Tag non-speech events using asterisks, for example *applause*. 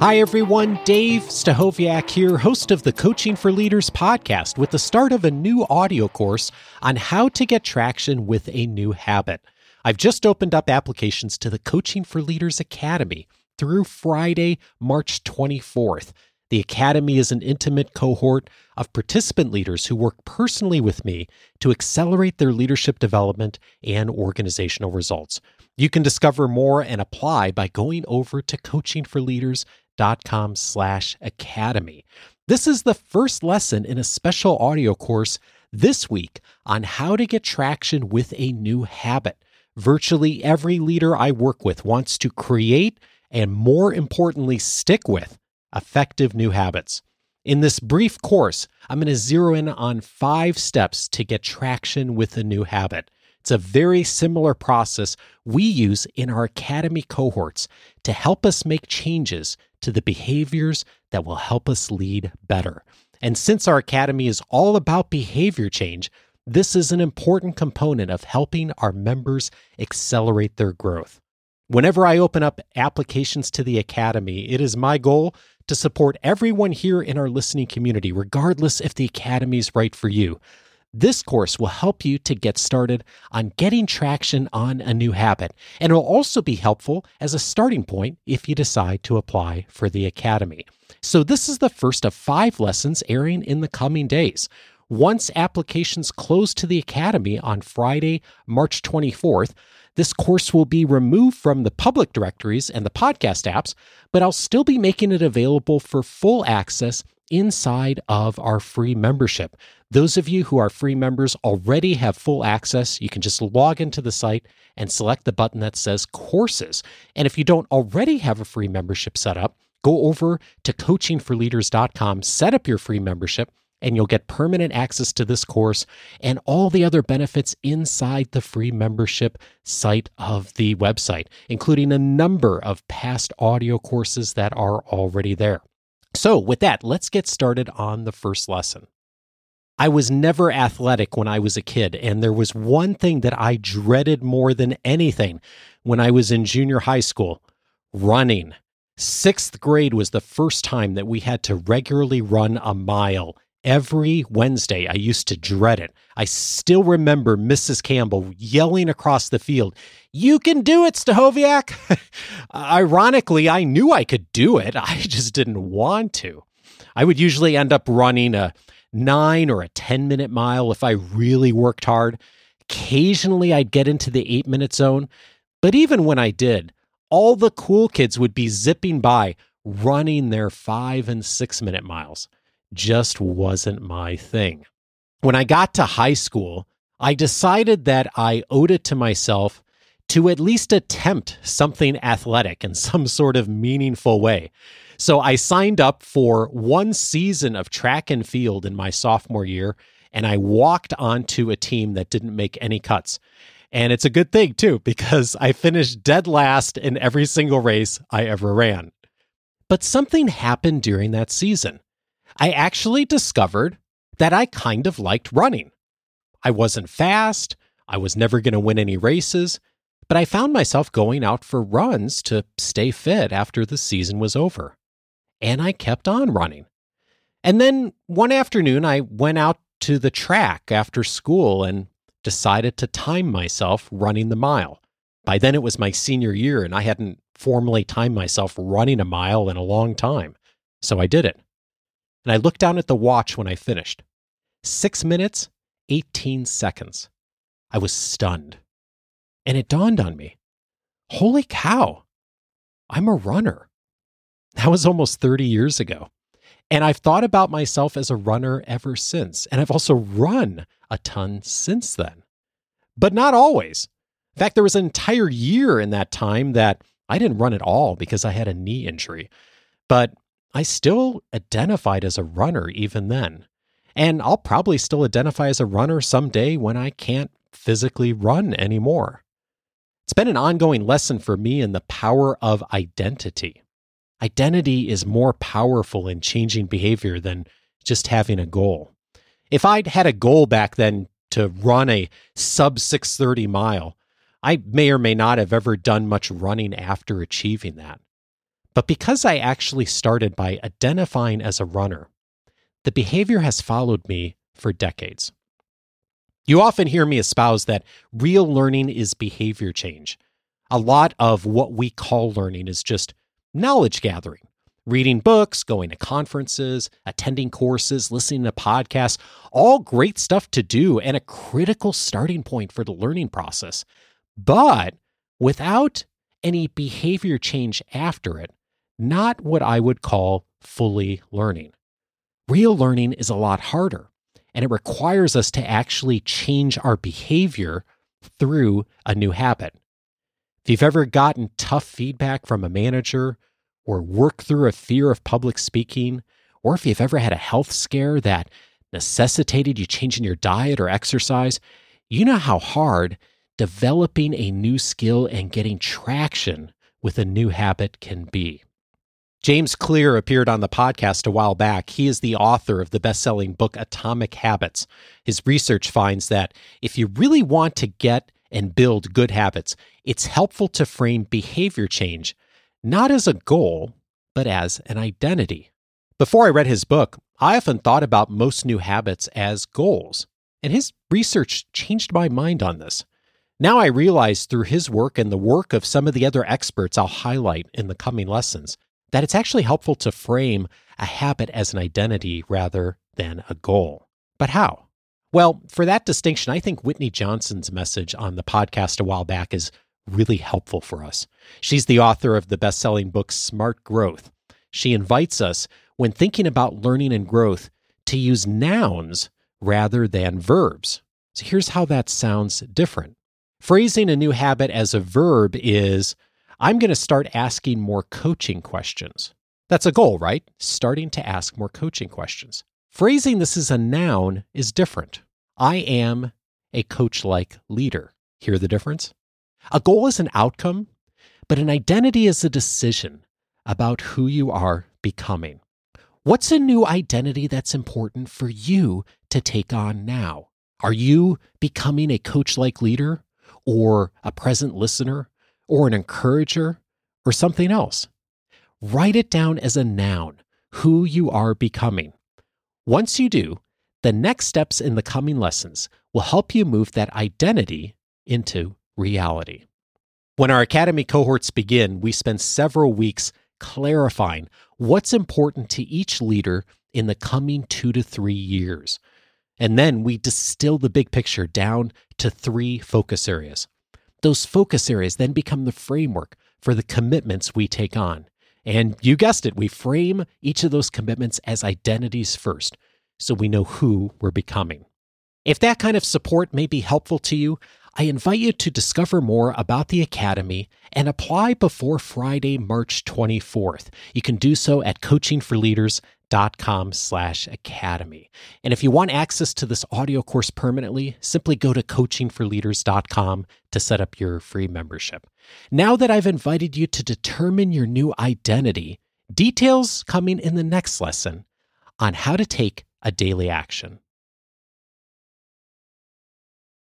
Hi, everyone. Dave Stachowiak here, host of the Coaching for Leaders podcast, with the start of a new audio course on how to get traction with a new habit. I've just opened up applications to the Coaching for Leaders Academy through Friday, March 24th. The Academy is an intimate cohort of participant leaders who work personally with me to accelerate their leadership development and organizational results. You can discover more and apply by going over to coachingforleaders.com slash academy. This is the first lesson in a special audio course this week on how to get traction with a new habit. Virtually every leader I work with wants to create and more importantly, stick with effective new habits. In this brief course, I'm going to zero in on five steps to get traction with a new habit. It's a very similar process we use in our academy cohorts to help us make changes to the behaviors that will help us lead better. And since our academy is all about behavior change, this is an important component of helping our members accelerate their growth. Whenever I open up applications to the Academy, it is my goal to support everyone here in our listening community, regardless if the Academy is right for you. This course will help you to get started on getting traction on a new habit, and it will also be helpful as a starting point if you decide to apply for the Academy. So, this is the first of five lessons airing in the coming days. Once applications close to the Academy on Friday, March 24th, this course will be removed from the public directories and the podcast apps, but I'll still be making it available for full access inside of our free membership. Those of you who are free members already have full access. You can just log into the site and select the button that says courses. And if you don't already have a free membership set up, go over to coachingforleaders.com, set up your free membership, and you'll get permanent access to this course and all the other benefits inside the free membership site of the website, including a number of past audio courses that are already there. So, with that, let's get started on the first lesson. I was never athletic when I was a kid, and there was one thing that I dreaded more than anything when I was in junior high school running. Sixth grade was the first time that we had to regularly run a mile every Wednesday. I used to dread it. I still remember Mrs. Campbell yelling across the field, You can do it, Stachowiak. *laughs* Ironically, I knew I could do it. *laughs* I just didn't want to. I would usually end up running a nine or a 10 minute mile if I really worked hard. Occasionally, I'd get into the eight minute zone. But even when I did, all the cool kids would be zipping by running their five and six minute miles just wasn't my thing. When I got to high school, I decided that I owed it to myself to at least attempt something athletic in *laughs* some sort of meaningful way. So I signed up for one season of track and field in my sophomore year, and I walked onto a team that didn't make any cuts. And it's a good thing, too, *laughs* because I finished dead last in every single race I ever ran. But something happened during that season. I actually discovered that I kind of liked running. I wasn't fast, I was never going to win any races, but I found myself going out for runs to stay fit after the season was over. And I kept on running. And then one afternoon, I went out to the track after school and decided to time myself running the mile. By then, it was my senior year, and I hadn't formally timed myself running a mile in a long time. So I did it and I looked down at the watch when I finished. Six minutes, 18 seconds. I was stunned. And it dawned on me holy cow, I'm a runner. That was almost 30 years ago. And I've thought about myself as a runner ever since. And I've also run a ton since then, but not always. In fact, there was an entire year in that time that I didn't run at all because I had a knee injury. But I still identified as a runner even then. And I'll probably still identify as a runner someday when I can't physically run anymore. It's been an ongoing lesson for me in the power of identity. Identity is more powerful in changing behavior than just having a goal. If I'd had a goal back then to run a sub 630 mile, I may or may not have ever done much running after achieving that. But because I actually started by identifying as a runner, the behavior has followed me for decades. You often hear me espouse that real learning is behavior change. A lot of what we call learning is just knowledge gathering, reading books, going to conferences, attending courses, listening to podcasts, all great stuff to do and a critical starting point for the learning process. But without any behavior change after it, not what I would call fully learning. Real learning is a lot harder, and it requires us to actually change our behavior through a new habit. If you've ever gotten tough feedback from a manager or worked through a fear of public speaking, or if you've ever had a health scare that necessitated you changing your diet or exercise, you know how hard developing a new skill and getting traction with a new habit can be. James Clear appeared on the podcast a while back. He is the author of the best selling book Atomic Habits. His research finds that if you really want to get and build good habits, it's helpful to frame behavior change not as a goal, but as an identity. Before I read his book, I often thought about most new habits as goals, and his research changed my mind on this. Now I realize through his work and the work of some of the other experts I'll highlight in the coming lessons that it's actually helpful to frame a habit as an identity rather than a goal. But how? Well, for that distinction, I think Whitney Johnson's message on the podcast a while back is really helpful for us. She's the author of the best selling book Smart Growth. She invites us, when thinking about learning and growth, to use nouns rather than verbs. So here's how that sounds different. Phrasing a new habit as a verb is I'm going to start asking more coaching questions. That's a goal, right? Starting to ask more coaching questions. Phrasing this as a noun is different. I am a coach like leader. Hear the difference? A goal is an outcome, but an identity is a decision about who you are becoming. What's a new identity that's important for you to take on now? Are you becoming a coach like leader or a present listener or an encourager or something else. Write it down as a noun, who you are becoming. Once you do, the next steps in the coming lessons will help you move that identity into reality. When our Academy cohorts begin, we spend several weeks clarifying what's important to each leader in the coming two to three years. And then we distill the big picture down to three focus areas those focus areas then become the framework for the commitments we take on. And you guessed it, we frame each of those commitments as identities first, so we know who we're becoming. If that kind of support may be helpful to you, I invite you to discover more about the Academy and apply before Friday, March 24th. You can do so at coachingforleaders.com dot com slash academy. And if you want access to this audio course permanently, simply go to coachingforleaders.com to set up your free membership. Now that I've invited you to determine your new identity, details coming in the next lesson on how to take a daily action.